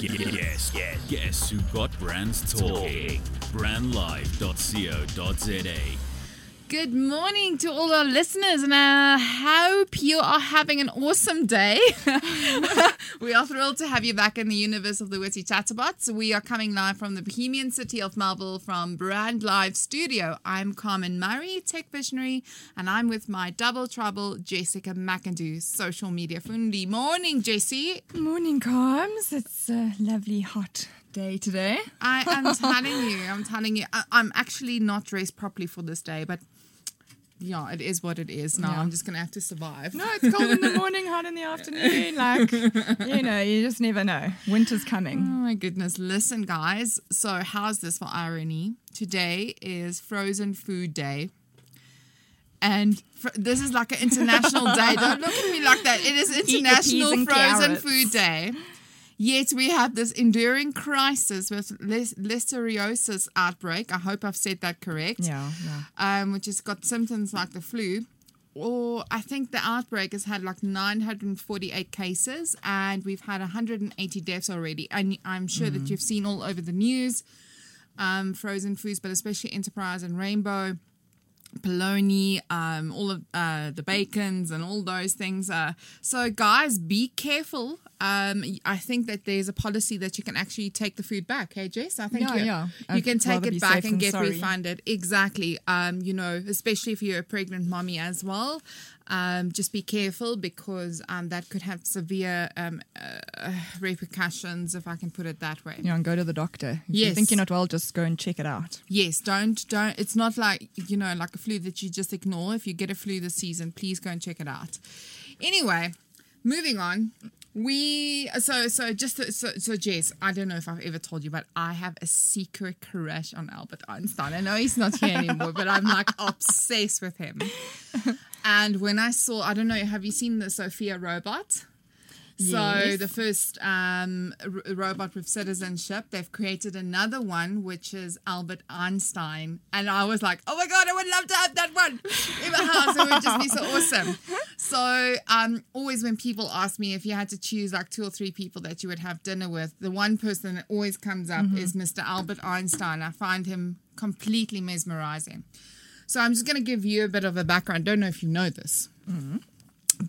Yes, yes, guess who got brands talking? Brandlife.co.za. Good morning to all our listeners, and I hope you are having an awesome day. we are thrilled to have you back in the universe of the Witty Chatterbots. We are coming live from the bohemian city of Melville from Brand Live Studio. I'm Carmen Murray, tech visionary, and I'm with my double trouble, Jessica McIndoe, social media friendly. Morning, Jessie. Morning, Carms. It's a lovely hot day today. I am telling you, I'm telling you, I, I'm actually not dressed properly for this day, but yeah, it is what it is now. Yeah. I'm just gonna have to survive. No, it's cold in the morning, hot in the afternoon. Like, you know, you just never know. Winter's coming. Oh my goodness. Listen, guys. So, how's this for irony? Today is Frozen Food Day. And fr- this is like an international day. Don't look at me like that. It is International Frozen. Food Day. Yet we have this enduring crisis with lis- listeriosis outbreak. I hope I've said that correct. Yeah, yeah. Um, which has got symptoms like the flu. Or I think the outbreak has had like 948 cases and we've had 180 deaths already. And I'm sure that you've seen all over the news um, frozen foods, but especially Enterprise and Rainbow, bologna, um, all of uh, the bacons and all those things. Uh, so, guys, be careful. Um, I think that there's a policy that you can actually take the food back. Hey, Jess, I think Yeah, you, yeah. you I'd can take it back and get sorry. refunded. Exactly. Um, you know, especially if you're a pregnant mommy as well. Um, just be careful because um, that could have severe um, uh, repercussions, if I can put it that way. Yeah, and go to the doctor. If you think you're not well, just go and check it out. Yes, don't don't. It's not like you know, like a flu that you just ignore. If you get a flu this season, please go and check it out. Anyway, moving on. We so so just so, so Jess, I don't know if I've ever told you, but I have a secret crush on Albert Einstein. I know he's not here anymore, but I'm like obsessed with him. And when I saw, I don't know, have you seen the Sophia robot? So Yes. the first um, r- robot with citizenship, they've created another one, which is Albert Einstein, and I was like, "Oh my god, I would love to have that one in my house. It would just be so awesome." So, um, always when people ask me if you had to choose like two or three people that you would have dinner with, the one person that always comes up is Mr. Albert Einstein. I find him completely mesmerizing. So I'm just going to give you a bit of a background. Don't know if you know this.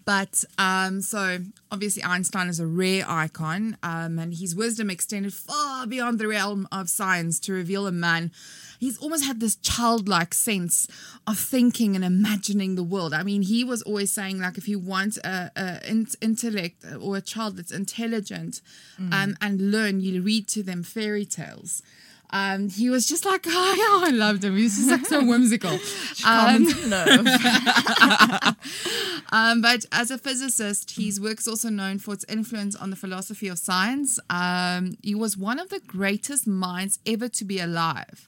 But um, so obviously Einstein is a rare icon, um, and his wisdom extended far beyond the realm of science to reveal a man. He's almost had this childlike sense of thinking and imagining the world. I mean, he was always saying like, if you want a, a in- intellect or a child that's intelligent um, and learn, you read to them fairy tales. Um, he was just like, oh, I loved him. He was just like so whimsical. Um, Carmen's in love. um, but as a physicist, his work is also known for its influence on the philosophy of science. Um, he was one of the greatest minds ever to be alive.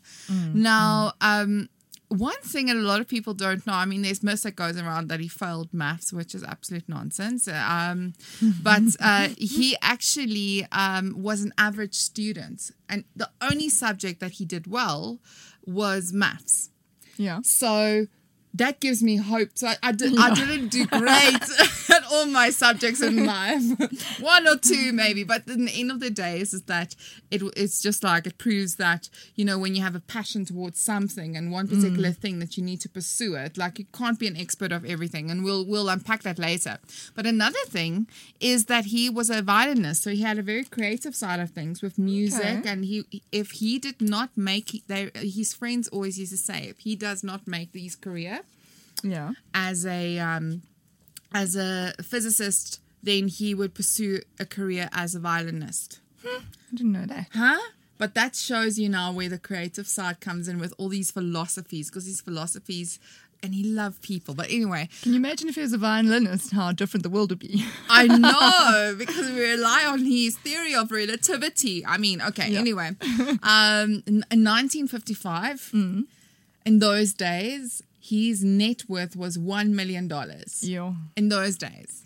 Now, um, one thing that a lot of people don't know, I mean, there's myth that goes around that he failed maths, which is absolute nonsense. Um, but uh, he actually um, was an average student, and the only subject that he did well was maths. yeah. So that gives me hope. So I, I, did, I didn't do great at all my subjects in life. One or two maybe, but in the end of the day is, is that it, it's just like it proves that, you know, when you have a passion towards something and one particular mm. thing that you need to pursue it, like you can't be an expert of everything and we'll, we'll unpack that later. But another thing is that he was a violinist. So he had a very creative side of things with music Okay. and he if he did not make they his friends always used to say if he does not make his career Yeah. as a um, as a physicist then he would pursue a career as a violinist I didn't know that. huh but that shows you now where the creative side comes in with all these philosophies because these philosophies and he loved people but anyway Can you imagine if he was a violinist, how different the world would be? I know because we rely on his theory of relativity. I mean, okay, Yeah. anyway. Um, in, in 1955, in those days, his net worth was $1 million. Yo. In those days.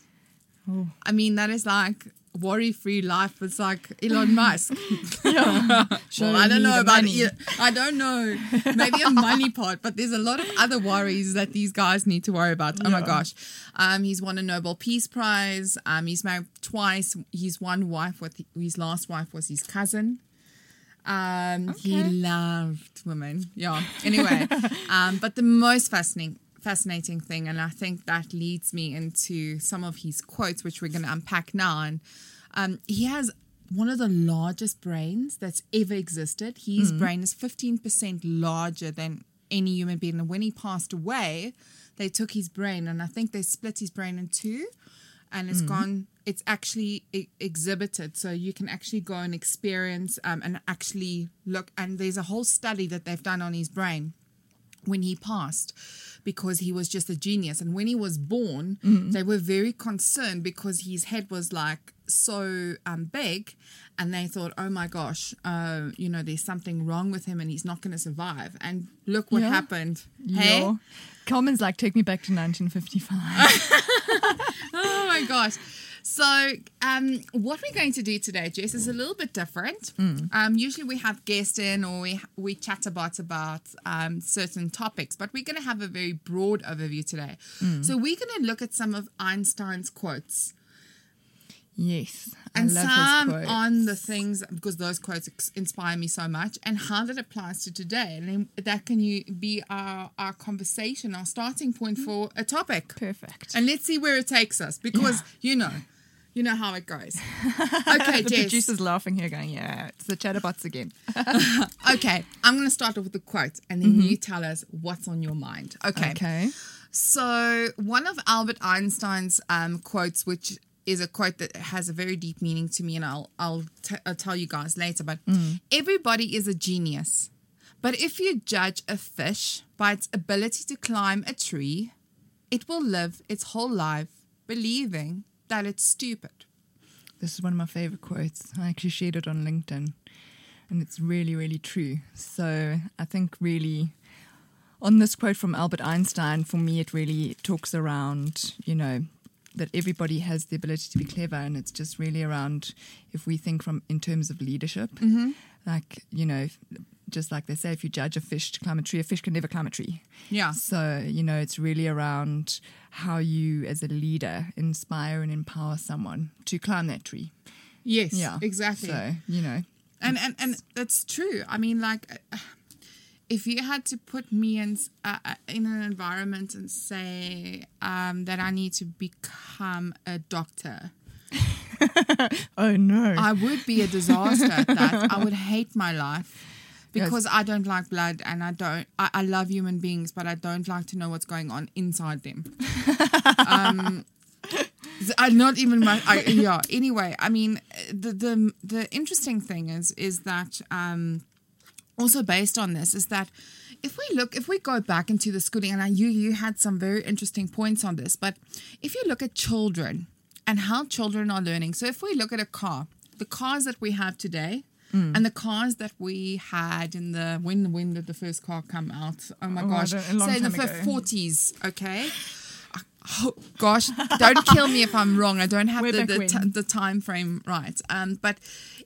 Oh. I mean, that is like worry-free life is like Elon Musk. yeah. well, I don't know about money. I don't know. Maybe a money part, but there's a lot of other worries that these guys need to worry about. Oh my gosh. Um, he's won a Nobel Peace Prize. Um, he's married twice. He's one wife with his last wife was his cousin. Um, he loved women. Yeah. Anyway, um, but the most fascinating fascinating thing, and I think that leads me into some of his quotes, which we're going to unpack now. And um, he has one of the largest brains that's ever existed. His brain is 15% larger than any human being. And when he passed away, they took his brain and I think they split his brain in two and it's gone, it's actually e- exhibited. So you can actually go and experience um, and actually look. And there's a whole study that they've done on his brain when he passed because he was just a genius. And when he was born, they were very concerned because his head was like so um, big. And they thought, oh my gosh, uh, you know, there's something wrong with him and he's not going to survive. And look what Yeah. happened. Hey? Yeah. Carmen's like, take me back to 1955. Oh my gosh. So, um, what we're going to do today, Jess, is a little bit different. Um, usually we have guests in or we, we chat about about um, certain topics, but we're going to have a very broad overview today. So, we're going to look at some of Einstein's quotes yes. I and some on the things because those quotes inspire me so much and how that applies to today. And then that can you be our, our conversation, our starting point for a topic. Perfect. And let's see where it takes us because you know, you know how it goes. Okay, the Jess. producer's laughing here, going, "Yeah, it's the chatterbots again." Okay, I'm going to start off with a quote, and then you tell us what's on your mind. Okay. Okay. So one of Albert Einstein's um, quotes, which is a quote that has a very deep meaning to me, and I'll I'll, t- I'll tell you guys later. But everybody is a genius, but if you judge a fish by its ability to climb a tree, it will live its whole life believing that it's stupid. This is one of my favorite quotes. I actually shared it on LinkedIn, and it's really, really true. So I think really on this quote from Albert Einstein, for me, it really talks around, you know, that everybody has the ability to be clever, and it's just really around if we think from in terms of leadership, mm-hmm. like you know, just like they say, if you judge a fish to climb a tree, a fish can never climb a tree. Yeah. So, you know, it's really around how you, as a leader, inspire and empower someone to climb that tree. Yes. Yeah. Exactly. So, you know, and and and that's true. I mean, like, if you had to put me in uh, uh, in an environment and say um, that I need to become a doctor, oh no. I would be a disaster at that. I would hate my life. Yes. Because I don't like blood and I don't, I, I love human beings, but I don't like to know what's going on inside them. um, I not even my, I, yeah. Anyway, I mean, the the the interesting thing is is that um, also based on this is that if we look if we go back into the schooling and I, you you had some very interesting points on this but if you look at children and how children are learning so if we look at a car the cars that we have today and the cars that we had in the when when did the first car come out? Oh my Oh, gosh. don't- a long say in the 40s okay? Oh, gosh don't kill me if i'm wrong. I don't have Way the the, ti- the time frame right. Um but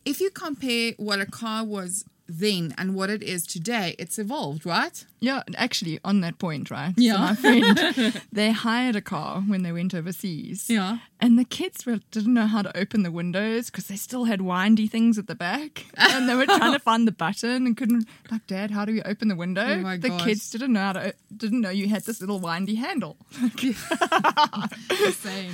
if you compare what a car was then and what it is today it's evolved right yeah, actually, on that point, right? Yeah. So my friend, they hired a car when they went overseas. Yeah. And the kids were, didn't know how to open the windows because they still had windy things at the back. And they were trying to find the button and couldn't, like, Dad, how do we open the window? Oh my the gosh. kids didn't know how to, didn't know you had this little windy handle. Same.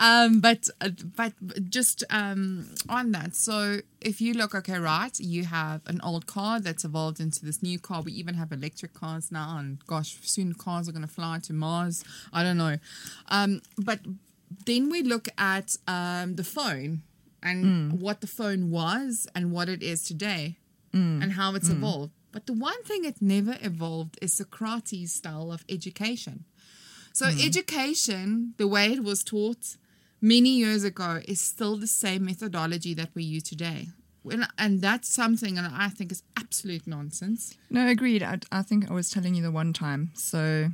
Um, but uh, but just um, on that, so if you look, okay, right, you have an old car that's evolved into this new car. We even have electric cars now, and gosh, soon cars are going to fly to Mars. I don't know. Um, but then we look at um, the phone and what the phone was and what it is today, and how it's evolved. But the one thing it never evolved is Socrates' style of education. So education, the way it was taught many years ago, is still the same methodology that we use today. When, and that's something that I think is absolute nonsense. No, agreed. I, I think I was telling you the one time. So,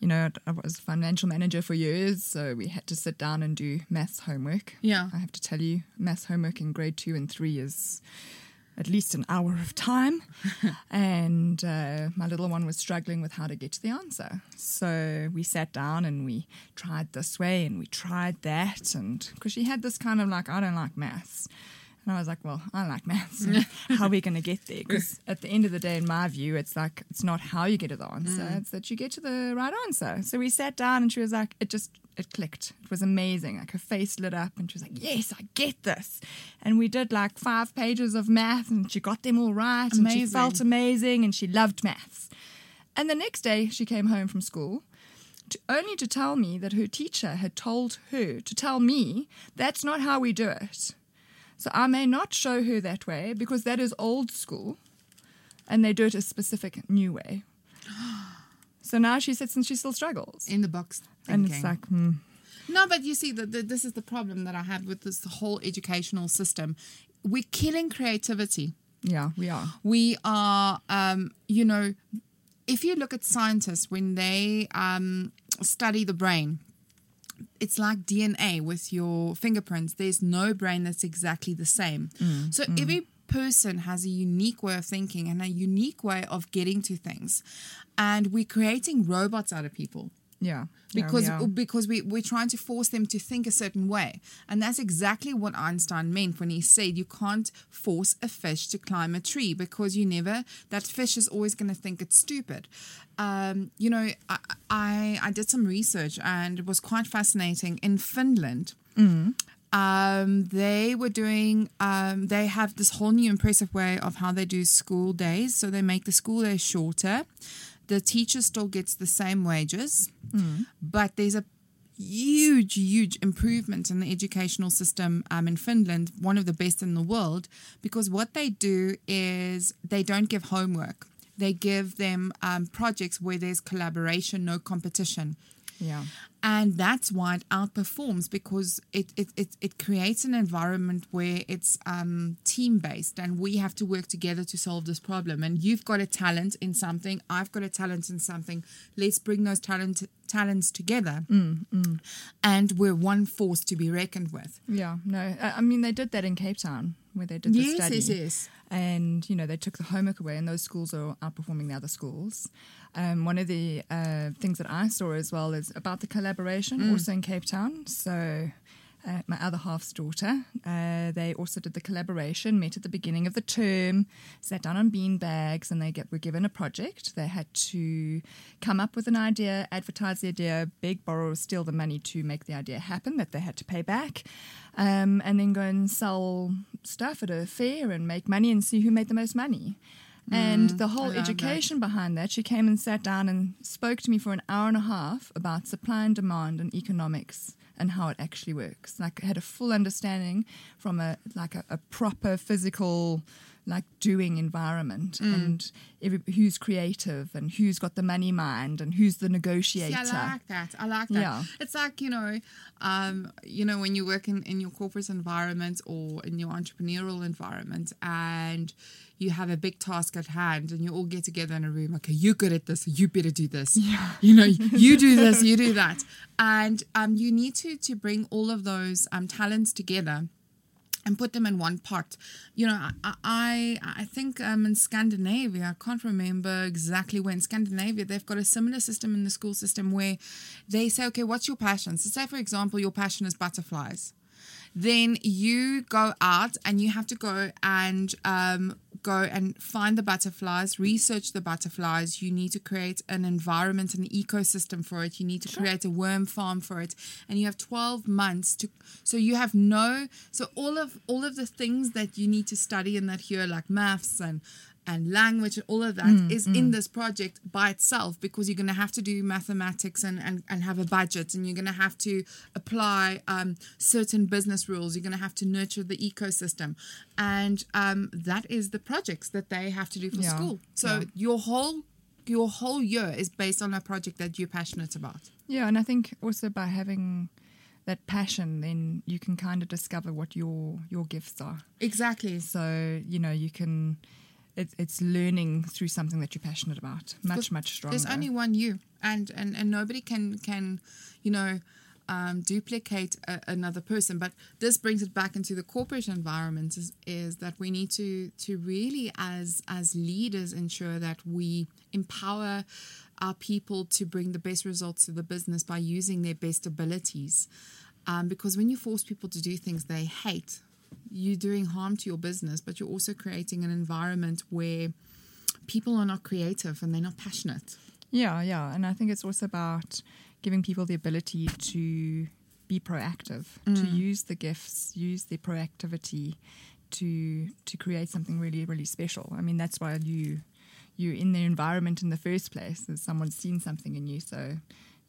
you know, I was financial manager for years, so we had to sit down and do maths homework. Yeah. I have to tell you, maths homework in grade two and three is at least an hour of time. and uh, my little one was struggling with how to get to the answer. So we sat down and we tried this way and we tried that. And because she had this kind of like, I don't like maths. And I was like, well, I like maths. how are we going to get there? Because at the end of the day, in my view, it's like, it's not how you get to the answer, it's that you get to the right answer. So we sat down and she was like, it just, it clicked. It was amazing. Like her face lit up and she was like, yes, I get this. And we did like five pages of math and she got them all right. And she felt amazing and she loved maths. And the next day she came home from school to, only to tell me that her teacher had told her to tell me that's not how we do it. So I may not show her that way because that is old school and they do it a specific new way. So now she sits and she still struggles. In the box And it's like, hmm, No, but you see, the, the, this is the problem that I have with this whole educational system. We're killing creativity. yeah, we are. We are, um, you know, if you look at scientists when they um, study the brain, it's like DNA with your fingerprints. There's no brain that's exactly the same. so every person has a unique way of thinking and a unique way of getting to things. And we're creating robots out of people Yeah. Yeah, because we are. because we, we're trying to force them to think a certain way and that's exactly what einstein meant when he said you can't force a fish to climb a tree because you never that fish is always going to think it's stupid um, you know I, I i did some research and it was quite fascinating in finland um, they were doing um, they have this whole new impressive way of how they do school days. So they make the school days shorter. The teacher still gets the same wages but there's a huge huge improvement in the educational system um, in finland one of the best in the world because what they do is they don't give homework. They give them um, projects where there's collaboration no competition yeah. and that's why it outperforms because it it, it, it creates an environment where it's um, team based and we have to work together to solve this problem and you've got a talent in something i've got a talent in something let's bring those talent talents together and we're one force to be reckoned with Yeah, no. I mean, they did that in Cape Town where they did the Yes, study. yes, yes. And, you know, they took the homework away, and those schools are outperforming the other schools. Um, one of the uh, things that I saw as well is about the collaboration, Mm. also in Cape Town. So, uh, my other half's daughter, uh, they also did the collaboration, met at the beginning of the term, sat down on bean bags, and they get, were given a project. They had to come up with an idea, advertise the idea, beg, borrow, or steal the money to make the idea happen that they had to pay back, um, and then go and sell stuff at a fair and make money and see who made the most money. And the whole Mm, love that. education behind that, she came and sat down and spoke to me for an hour and a half about supply and demand and economics and how it actually works. Like I had a full understanding from a like a, a proper physical like doing environment Mm. and every, who's creative and who's got the money mind and who's the negotiator. See, I like that. I like that. Yeah. It's like, you know, um, you know, when you work in, in your corporate environment or in your entrepreneurial environment and you have a big task at hand and you all get together in a room, okay, you're good at this, you better do this. Yeah. You know, you do this, you do that. And um, you need to to bring all of those um, talents together and put them in one pot. You know, I I, I think um, in Scandinavia, I can't remember exactly when. Scandinavia, they've got a similar system in the school system where they say, okay, what's your passion? So, say for example, your passion is butterflies. Then you go out and you have to go and um, go and find the butterflies, research the butterflies. You need to create an environment, an ecosystem for it. You need to create a worm farm for it, and you have twelve months to. So you have no. So all of all of the things that you need to study in that here, like maths and and language and all of that is in this project by itself because you're going to have to do mathematics and, and, and have a budget and you're going to have to apply um, certain business rules. You're going to have to nurture the ecosystem. And um, that is the projects that they have to do for Yeah, school. So yeah. your whole your whole year is based on a project that you're passionate about. Yeah, and I think also by having that passion, then you can kind of discover what your your gifts are. exactly. So you know you can it's it's learning through something that you're passionate about. Much much stronger. There's only one you, and and and nobody can can, you know, um, duplicate a, another person. But this brings it back into the corporate environment. Is, is that we need to to really as as leaders ensure that we empower our people to bring the best results to the business by using their best abilities. Um, because when you force people to do things they hate, you're doing harm to your business, but you're also creating an environment where people are not creative and they're not passionate. Yeah, yeah. And I think it's also about giving people the ability to be proactive, to mm. use the gifts, use their proactivity to to create something really, really special. I mean that's why you you're in the environment in the first place, is someone's seen something in you. So,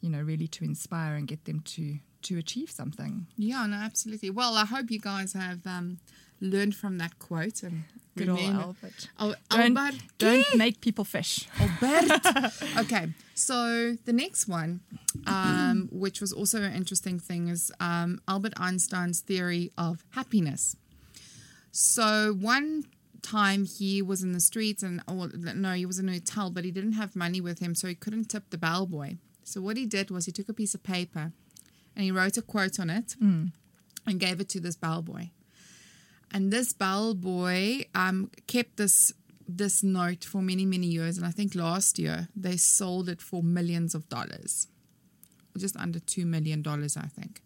you know, really to inspire and get them to to achieve something. Yeah, no, absolutely. Well, I hope you guys have um, learned from that quote and Good old Albert. Al- Don't, Albert. don't make people fish. Albert. okay, so the next one, um, which was also an interesting thing, is um, Albert Einstein's theory of happiness. So one time he was in the streets and or, no, he was in a hotel, but he didn't have money with him, so he couldn't tip the bellboy. So what he did was he took a piece of paper and he wrote a quote on it and gave it to this bellboy. And this bellboy um, kept this this note for many many years, and I think last year they sold it for millions of dollars, just under two million dollars, I think.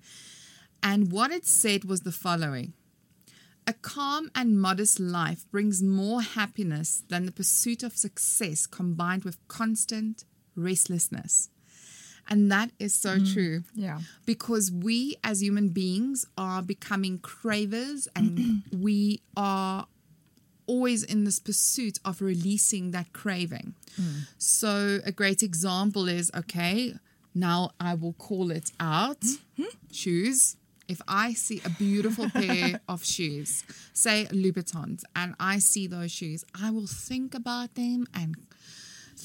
And what it said was the following: A calm and modest life brings more happiness than the pursuit of success combined with constant restlessness. And that is so mm. true Yeah. because we as human beings are becoming cravers and we are always in this pursuit of releasing that craving. Mm. So, a great example is okay, now I will call it out mm-hmm. shoes. If I see a beautiful pair of shoes, say Louboutins, and I see those shoes, I will think about them and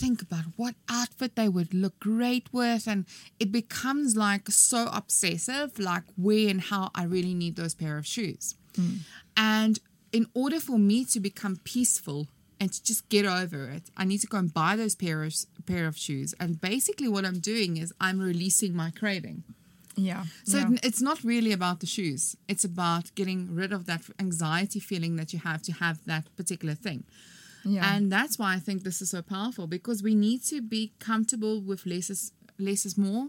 think about what outfit they would look great with and it becomes like so obsessive like where and how i really need those pair of shoes mm. and in order for me to become peaceful and to just get over it i need to go and buy those pair of, pair of shoes and basically what i'm doing is i'm releasing my craving Yeah. so yeah. it's not really about the shoes. It's about getting rid of that anxiety feeling that you have to have that particular thing. Yeah. And that's why I think this is so powerful because we need to be comfortable with less is, less is more.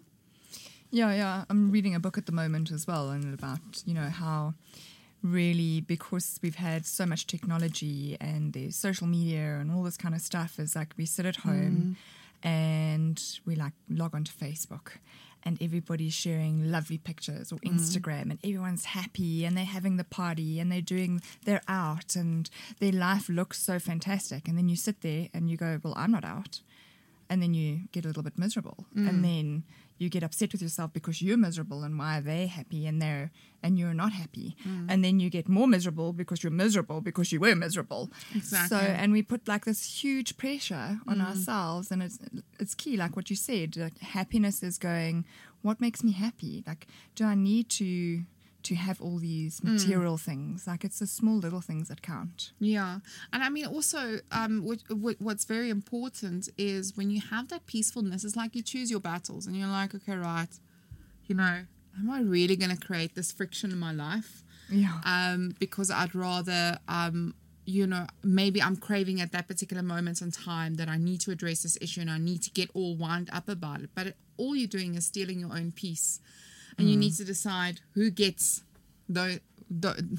Yeah, yeah. I'm reading a book at the moment as well, and about you know how really because we've had so much technology and the social media and all this kind of stuff is like we sit at home mm. and we like log onto Facebook and everybody's sharing lovely pictures or mm. Instagram and everyone's happy and they're having the party and they're doing they're out and their life looks so fantastic. And then you sit there and you go well I'm not out. And then you get a little bit miserable. And mm. then you get upset with yourself because you're miserable and why are they happy and they're and you're not happy. Mm. And then you get more miserable because you're miserable because you were miserable. Exactly. so and we put like this huge pressure on mm. ourselves and it's it's key like what you said like happiness is going what makes me happy? Like do i need to to have all these material things like it's the small little things that count Yeah, and I mean also, um, what, what, what's very important is when you have that peacefulness. It's like you choose your battles, and you're like, okay, right, you know, am I really going to create this friction in my life? yeah um, because I'd rather, um, you know, maybe I'm craving at that particular moment in time that I need to address this issue and I need to get all wound up about it. But all you're doing is stealing your own peace, and you need to decide who gets the the.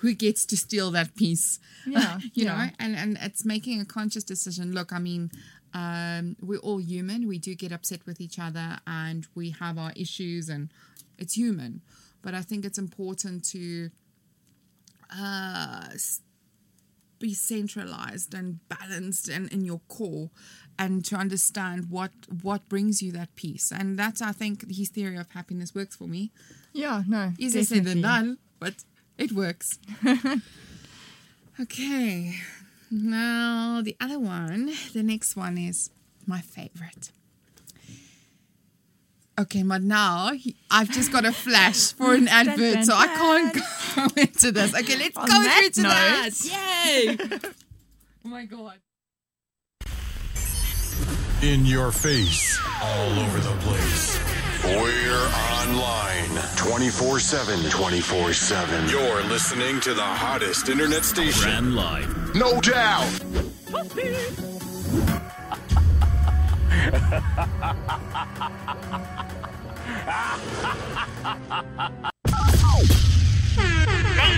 Who gets to steal that peace? Yeah, you yeah. know, and and it's making a conscious decision. Look, I mean, um, we're all human. We do get upset with each other, and we have our issues, and it's human. But I think it's important to uh, be centralized and balanced and in your core and to understand what what brings you that peace. And that's i think his theory of happiness works for me. Yeah no easier said than done but it works. Okay now the other one the next one is my favorite Okay, but now he- I've just got a flash for an advert, dun, so I can't go into this. Okay, let's On go that through to that. Yay! Oh my god. In your face, all over the place. We're online 24 7. 24 7. You're listening to the hottest internet station. Brand Live. No doubt. Ladies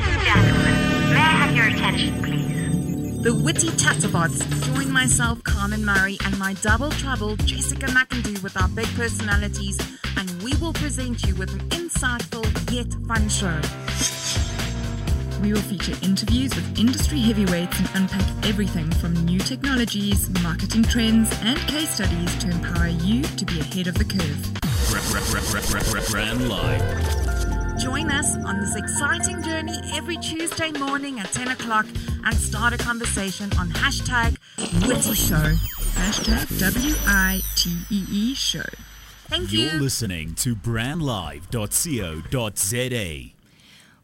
and gentlemen, may I have your attention, please? The witty chatterbots join myself, Carmen Murray, and my double trouble, Jessica McIntyre, with our big personalities, and we will present you with an insightful yet fun show. We will feature interviews with industry heavyweights and unpack everything from new technologies, marketing trends, and case studies to empower you to be ahead of the curve. Bra- bra- bra- bra- bra- bra- Brand Live. Join us on this exciting journey every Tuesday morning at 10 o'clock and start a conversation on hashtag Witty Show. Hashtag W I T E E show. Thank you. You're listening to brandlive.co.za.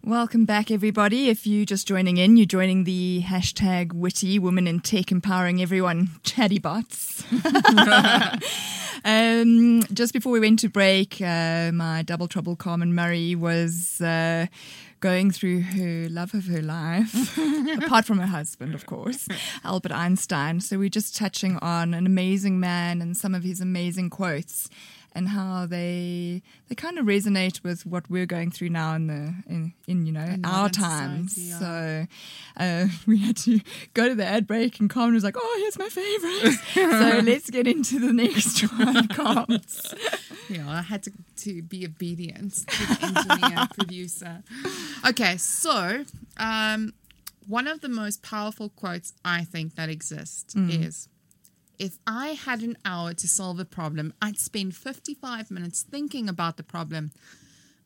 Welcome back, everybody. If you're just joining in, you're joining the hashtag witty women in tech empowering everyone chatty bots. um, just before we went to break, uh, my double trouble Carmen Murray was uh, going through her love of her life, apart from her husband, of course, Albert Einstein. So we're just touching on an amazing man and some of his amazing quotes and how they they kind of resonate with what we're going through now in the in, in you know In our times. yeah. So uh, we had to go to the ad break, and Carmen was like, "Oh, here's my favorite." so let's get into the next one, Carms. Yeah, I had to, to be obedient to the engineer producer. Okay, so um, one of the most powerful quotes I think that exist is if I had an hour to solve a problem, I'd spend 55 minutes thinking about the problem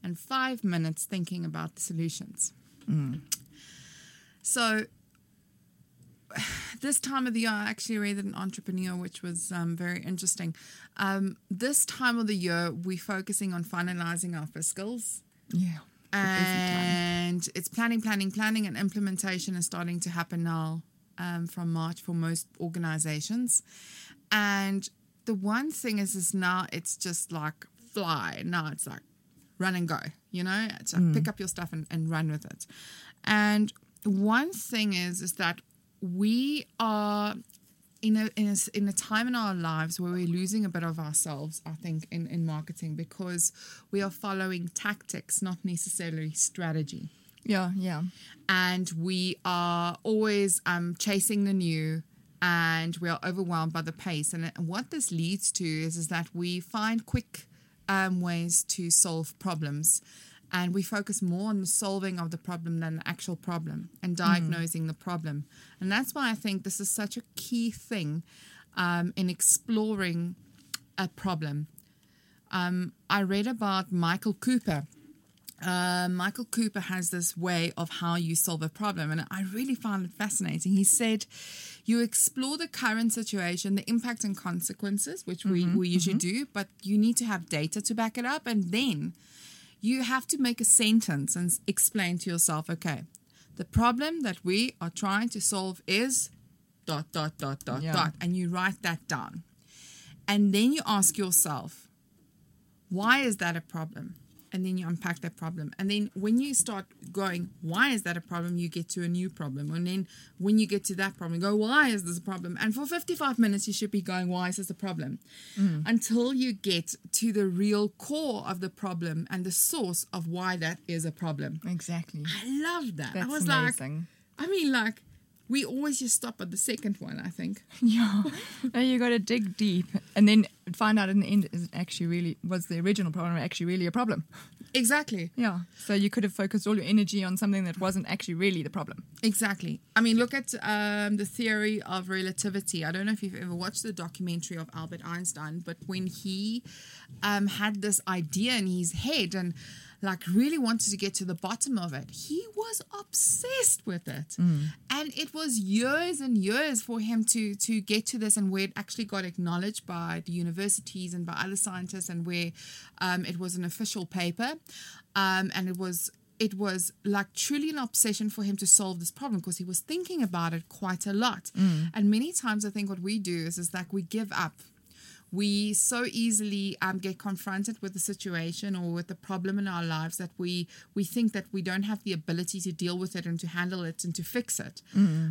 and five minutes thinking about the solutions. So this time of the year, I actually read an entrepreneur, which was um, very interesting. Um, this time of the year, we're focusing on finalizing our fiscals. Yeah. And it's planning, planning, planning, and implementation is starting to happen now um, from March for most organizations. And the one thing is, is now it's just like fly. Now it's like run and go, you know? It's like pick up your stuff and, and run with it. And one thing is, is that we are in a, in a in a time in our lives where we're losing a bit of ourselves, I think, in, in marketing because we are following tactics, not necessarily strategy. Yeah, yeah. And we are always um, chasing the new and we are overwhelmed by the pace. And what this leads to is, is that we find quick um, ways to solve problems. And we focus more on the solving of the problem than the actual problem and diagnosing the problem. And that's why I think this is such a key thing um, in exploring a problem. Um, I read about Michael Cooper. Uh, Michael Cooper has this way of how you solve a problem, and I really found it fascinating. He said, You explore the current situation, the impact and consequences, which we, we usually do, but you need to have data to back it up, and then you have to make a sentence and explain to yourself, okay, the problem that we are trying to solve is dot, dot, dot, dot, Yeah. dot, and you write that down. And then you ask yourself, why is that a problem? And then you unpack that problem. And then when you start going, why is that a problem? You get to a new problem. And then when you get to that problem, you go, why is this a problem? And for 55 minutes, you should be going, why is this a problem? Mm. Until you get to the real core of the problem and the source of why that is a problem. Exactly. I love that. I was amazing. like, I mean, like, we always just stop at the second one, I think. Yeah. no, you got to dig deep and then find out in the end is it actually really was the original problem actually really a problem. Exactly. Yeah. So you could have focused all your energy on something that wasn't actually really the problem. Exactly. I mean, look at um, the theory of relativity. I don't know if you've ever watched the documentary of Albert Einstein, but when he um, had this idea in his head and like really wanted to get to the bottom of it, he was obsessed with it, and it was years and years for him to to get to this, and where it actually got acknowledged by the universities and by other scientists, and where um, it was an official paper, um, and it was it was like truly an obsession for him to solve this problem because he was thinking about it quite a lot. And many times, I think what we do is is like we give up. We so easily um, get confronted with the situation or with the problem in our lives that we we think that we don't have the ability to deal with it and to handle it and to fix it.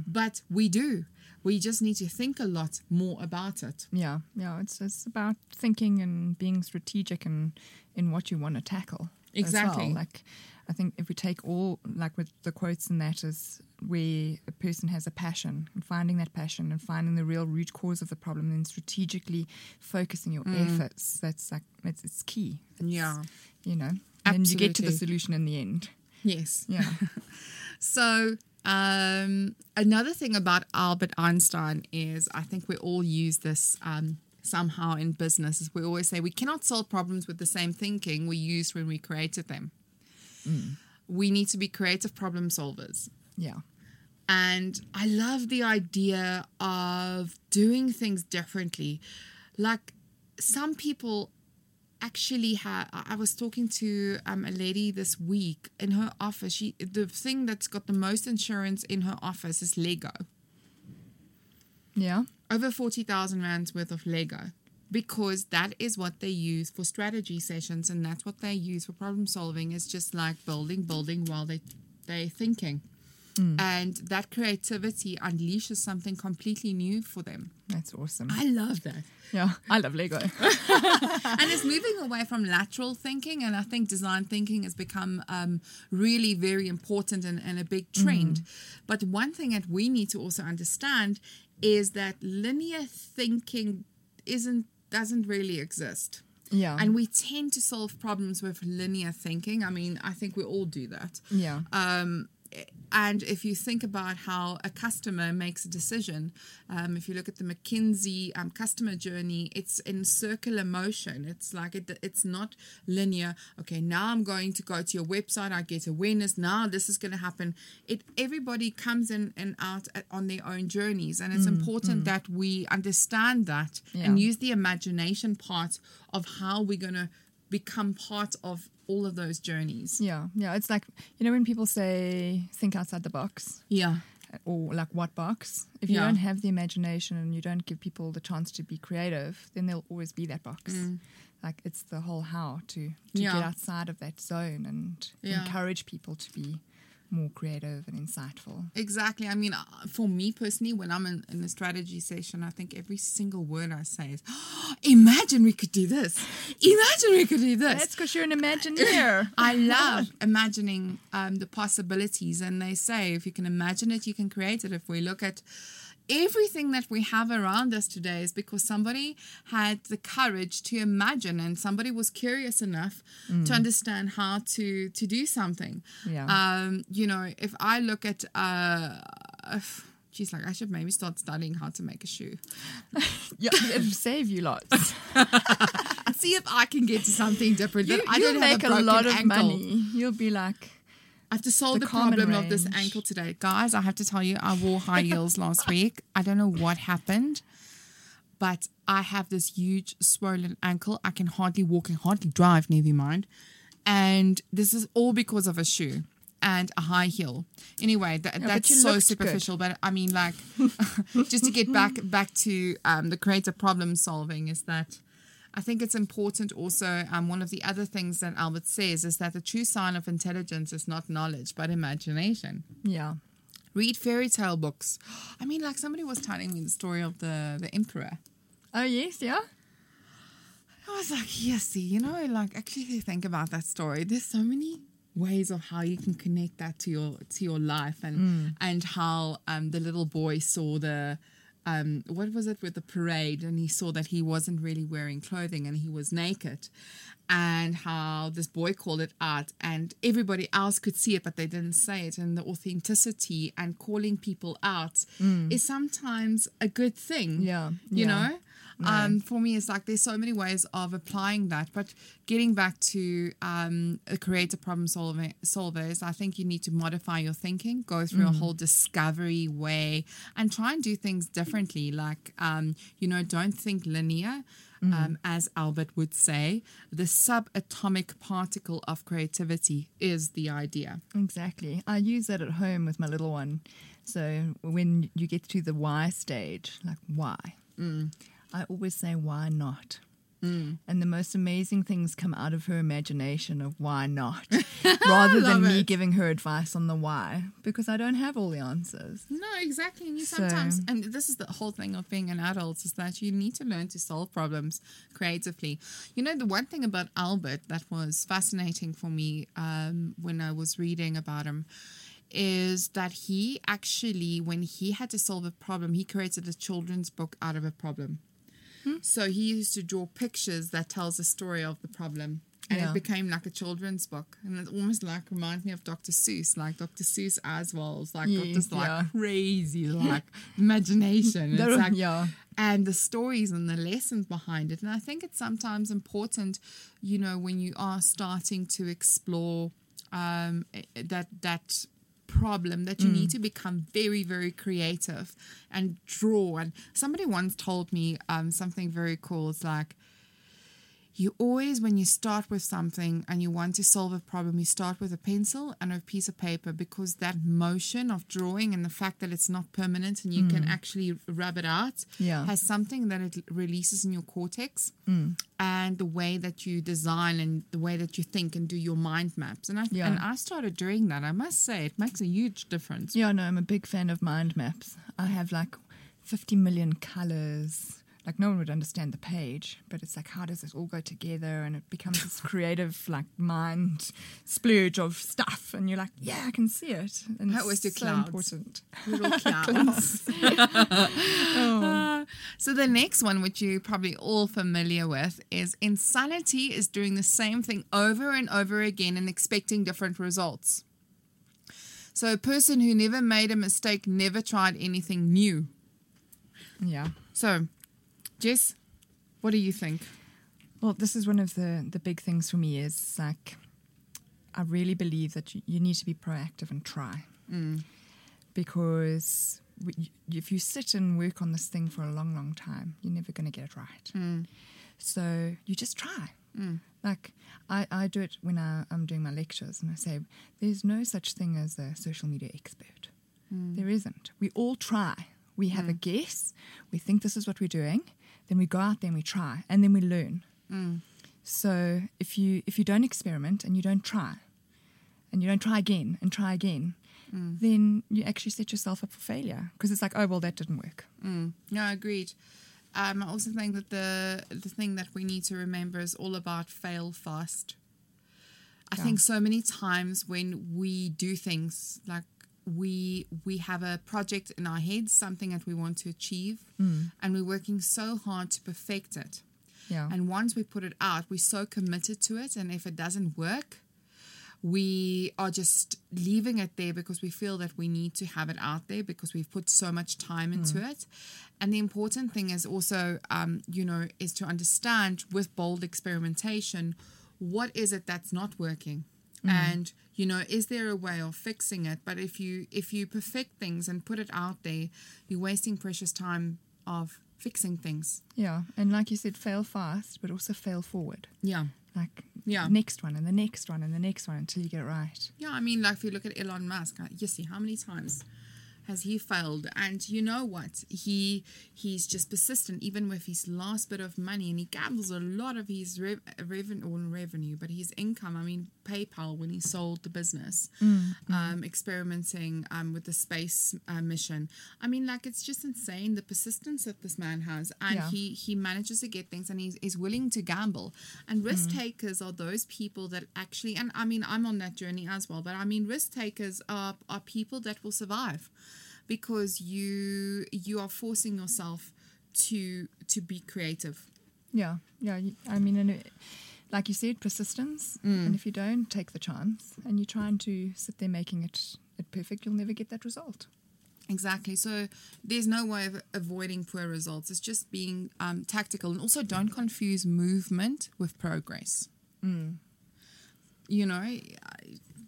But we do. We just need to think a lot more about it. Yeah, yeah. It's it's about thinking and being strategic and in what you want to tackle. Exactly. well. Like, I think if we take all like with the quotes and that is where a person has a passion and finding that passion and finding the real root cause of the problem and strategically focusing your efforts. That's like it's, it's key. It's, Yeah. you know. Absolutely. And you get to the solution in the end. Yes. Yeah. So, um, another thing about Albert Einstein is I think we all use this um, somehow in business. Is we always say we cannot solve problems with the same thinking we used when we created them. We need to be creative problem solvers. yeah. And I love the idea of doing things differently. Like some people actually have, I was talking to um, a lady this week in her office. She, the thing that's got the most insurance in her office is Lego. Yeah. Over 40,000 rands worth of Lego. Because that is what they use for strategy sessions and that's what they use for problem solving. It's just like building, building while they, they're thinking. And that creativity unleashes something completely new for them. That's awesome. I love that. yeah. I love Lego. and it's moving away from lateral thinking and i think design thinking has become um, really very important and, and a big trend but one thing that we need to also understand is that linear thinking isn't doesn't really exist Yeah. and we tend to solve problems with linear thinking i mean i think we all do that yeah. um, and if you think about how a customer makes a decision, um, if you look at the McKinsey um, customer journey, it's in circular motion. It's like it, it's not linear. Okay, now I'm going to go to your website. I get awareness. Now this is going to happen. It everybody comes in and out at, on their own journeys, and it's important that we understand that and use the imagination part of how we're going to become part of all of those journeys. Yeah, yeah. It's like you know when people say think outside the box, Yeah. or like what box. If you Yeah. don't have the imagination and you don't give people the chance to be creative, then there'll always be that box. Like it's the whole how to to Mm. Yeah. get outside of that zone and Yeah. encourage people to be more creative and insightful. Exactly. I mean, uh, for me personally, when I'm in, in a strategy session, I think every single word I say is, imagine we could do this. Imagine we could do this. That's because you're an Imagineer. I love imagining um, the possibilities. And they say if you can imagine it, you can create it. If we look at everything that we have around us today, is because somebody had the courage to imagine and somebody was curious enough to understand how to, to do something. Yeah. Um, you know, if I look at, uh, She's like, I should maybe start studying how to make a shoe. yeah, it'll save you lots. See if I can get to something different. you, that I you'll don't make have a, a, lot of ankle. money. You'll be like, I have to solve The the, problem of this ankle today. Guys, I have to tell you, I wore high heels last week. I don't know what happened, but I have this huge swollen ankle. I can hardly walk and hardly drive, never mind. And this is all because of a shoe and a high heel. Anyway, that, but that's so looked good. superficial. But I mean, like, just to get back back to um, the creative problem solving is that I think it's important also. Um, one of the other things that Albert says is that the true sign of intelligence is not knowledge but imagination. yeah. Read fairy tale books. I mean, like somebody was telling me the story of the the emperor. Oh, yes, yeah. I was like, yes, see, you know, like actually think about that story, there's so many ways of how you can connect that to your to your life and and how um the little boy saw the um what was it with the parade? And he saw that he wasn't really wearing clothing and he was naked. And how this boy called it art. And everybody else could see it but they didn't say it. And the authenticity and calling people out is sometimes a good thing. Yeah, you yeah. know Um, for me, it's like there's so many ways of applying that. But getting back to um, a creative problem solver, solver is I think you need to modify your thinking, go through a whole discovery way, and try and do things differently. Like, um, you know, don't think linear. Um, as Albert would say, the subatomic particle of creativity is the idea. Exactly. I use that at home with my little one. So when you get to the why stage, like why, I always say why not. And the most amazing things come out of her imagination of why not, rather than Love me giving her advice on the why, because I don't have all the answers. No, exactly. And you So- sometimes, and this is the whole thing of being an adult, is that you need to learn to solve problems creatively. You know, the one thing about Albert that was fascinating for me um, when I was reading about him is that he actually, when he had to solve a problem, he created a children's book out of a problem. So he used to draw pictures that tells a story of the problem. And Yeah. it became like a children's book. And it almost like reminds me of Dr. Seuss. Like Dr. Seuss as well. It's like got this like yeah. crazy like imagination. It's like yeah. and the stories and the lessons behind it. And I think it's sometimes important, you know, when you are starting to explore um, eh, that that problem that you need to become very very creative and draw. And somebody once told me um, something very cool. It's like you always when you start with something and you want to solve a problem you start with a pencil and a piece of paper because that motion of drawing and the fact that it's not permanent and you can mm. actually rub it out Yeah. has something that it releases in your cortex mm. and the way that you design and the way that you think and do your mind maps and I Yeah. and I started doing that I must say it makes a huge difference Yeah, no, I'm a big fan of mind maps. I have like 50 million colors. Like no one would understand the page, but it's like how does it all go together? And it becomes this creative like mind splurge of stuff, and you're like, yeah, I can see it. And always do so clouds. important. little clouds. Uh, so the next one, which you're probably all familiar with, is insanity is doing the same thing over and over again and expecting different results. So a person who never made a mistake never tried anything new. Yeah. So, Jess, what do you think? Well, this is one of the the big things for me is like I really believe that you, you need to be proactive and try. Mm. Because w- if you sit and work on this thing for a long, long time, you're never going to get it right. Mm. So you just try. Mm. Like I, I do it when I, I'm doing my lectures and I say, there's no such thing as a social media expert. There isn't. We all try. We have a guess. We think this is what we're doing. Then we go out there and we try, and then we learn. Mm. So if you if you don't experiment and you don't try, and you don't try again and try again, mm. then you actually set yourself up for failure because it's like, oh well, that didn't work. Mm. No, agreed. Um, I also think that the the thing that we need to remember is all about fail fast. I Yeah. think so many times when we do things like we we have a project in our heads, something that we want to achieve, and we're working so hard to perfect it. Yeah. And once we put it out, we're so committed to it, and if it doesn't work, we are just leaving it there because we feel that we need to have it out there because we've put so much time into it. And the important thing is also, um, you know, is to understand with bold experimentation, what is it that's not working, and you know, is there a way of fixing it? But if you if you perfect things and put it out there, you're wasting precious time of fixing things. Yeah, and like you said, fail fast, but also fail forward. Yeah. Like Yeah. next one and the next one and the next one until you get it right. Yeah, I mean, like if you look at Elon Musk, uh, you see how many times has he failed? And you know what? He he's just persistent, even with his last bit of money, and he gambles a lot of his rev- revenue, or revenue, but his income. I mean, PayPal when he sold the business, um, experimenting um, with the space uh, mission. I mean, like it's just insane the persistence that this man has, and Yeah. he he manages to get things, and he's, he's willing to gamble. And risk takers are those people that actually, and I mean, I'm on that journey as well. But I mean, risk takers are are people that will survive because you you are forcing yourself to to be creative. Yeah, yeah. I mean, and it, like you said, persistence. And if you don't take the chance and you're trying to sit there making it, it perfect, you'll never get that result. Exactly. So there's no way of avoiding poor results. It's just being um, tactical, and also don't confuse movement with progress. You know,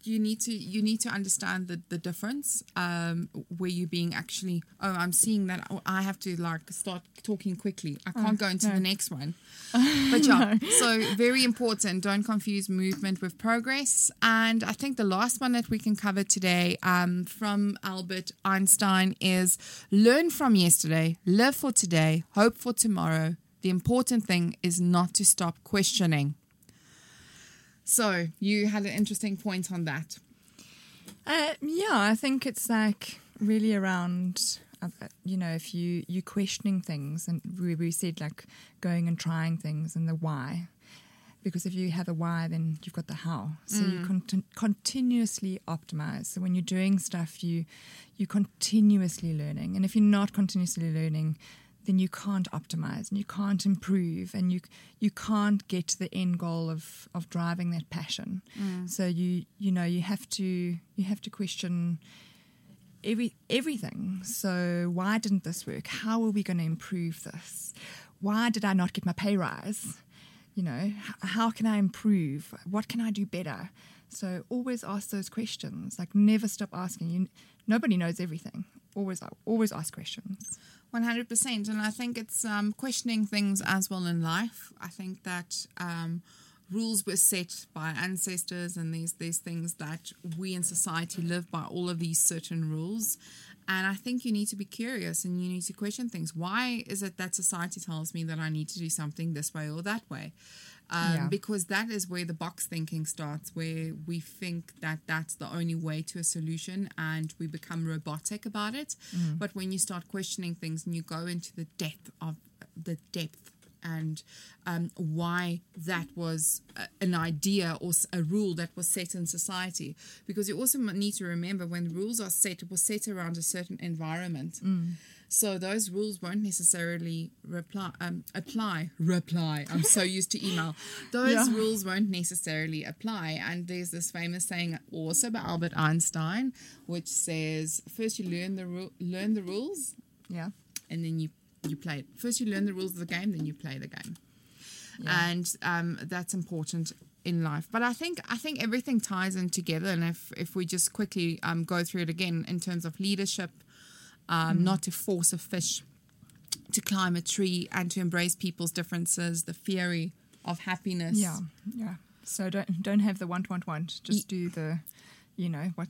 you need to you need to understand the the difference um, where you're being actually. Oh, I'm seeing that. Oh, I have to like start talking quickly. I can't go into the next one. But yeah, so very important. Don't confuse movement with progress. And I think the last one that we can cover today um, from Albert Einstein is learn from yesterday, live for today, hope for tomorrow. The important thing is not to stop questioning. So you had an interesting point on that. Uh, yeah, I think it's like really around, uh, you know, if you you questioning things, and we, we said like going and trying things and the why, because if you have a why, then you've got the how. So you conti- continuously optimize. So when you're doing stuff, you you continuously learning, and if you're not continuously learning. Then you can't optimize and you can't improve and you you can't get to the end goal of, of driving that passion. Mm. So you you know you have to you have to question every everything. So why didn't this work? How are we going to improve this? Why did I not get my pay rise? You know, how can I improve? What can I do better? So always ask those questions. Like never stop asking. You, nobody knows everything. Always always ask questions. One hundred percent, and I think it's um, questioning things as well in life. I think that um, rules were set by ancestors, and these these things that we in society live by. All of these certain rules, and I think you need to be curious and you need to question things. Why is it that society tells me that I need to do something this way or that way? Um, Yeah. Because that is where the box thinking starts, where we think that that's the only way to a solution and we become robotic about it. But when you start questioning things and you go into the depth of the depth and um, why that was an idea or a rule that was set in society. Because you also need to remember when rules are set, it was set around a certain environment. So those rules won't necessarily reply, um, apply. Reply. I'm so used to email. Those Yeah. rules won't necessarily apply. And there's this famous saying also by Albert Einstein, which says, first you learn the ru- learn the rules, Yeah. and then you you play it. First you learn the rules of the game, then you play the game. And um, that's important in life. But I think I think everything ties in together. And if if we just quickly um, go through it again in terms of leadership, um, not to force a fish to climb a tree and to embrace people's differences, the theory of happiness. Yeah. Yeah. So don't don't have the want want want. Just do the, you know what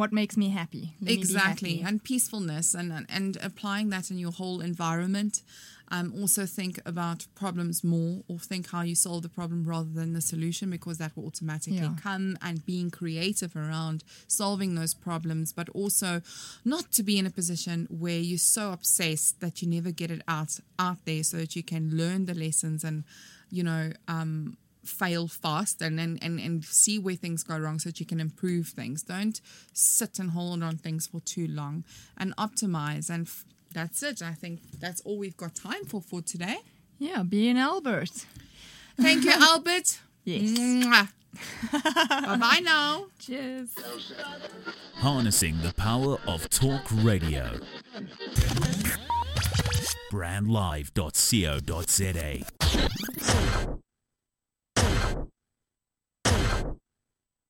what makes me happy. Let me exactly happy. and peacefulness and and applying that in your whole environment um, also think about problems more or think how you solve the problem rather than the solution because that will automatically Yeah. come and being creative around solving those problems but also not to be in a position where you're so obsessed that you never get it out out there so that you can learn the lessons and you know um, fail fast and, and, and, and see where things go wrong so that you can improve things. Don't sit and hold on things for too long and optimize. And f- that's it. I think that's all we've got time for for today. Yeah. Be an Albert. Thank you, Albert. Yes. bye bye now. Cheers. Harnessing the power of talk radio. Brandlive.co.za you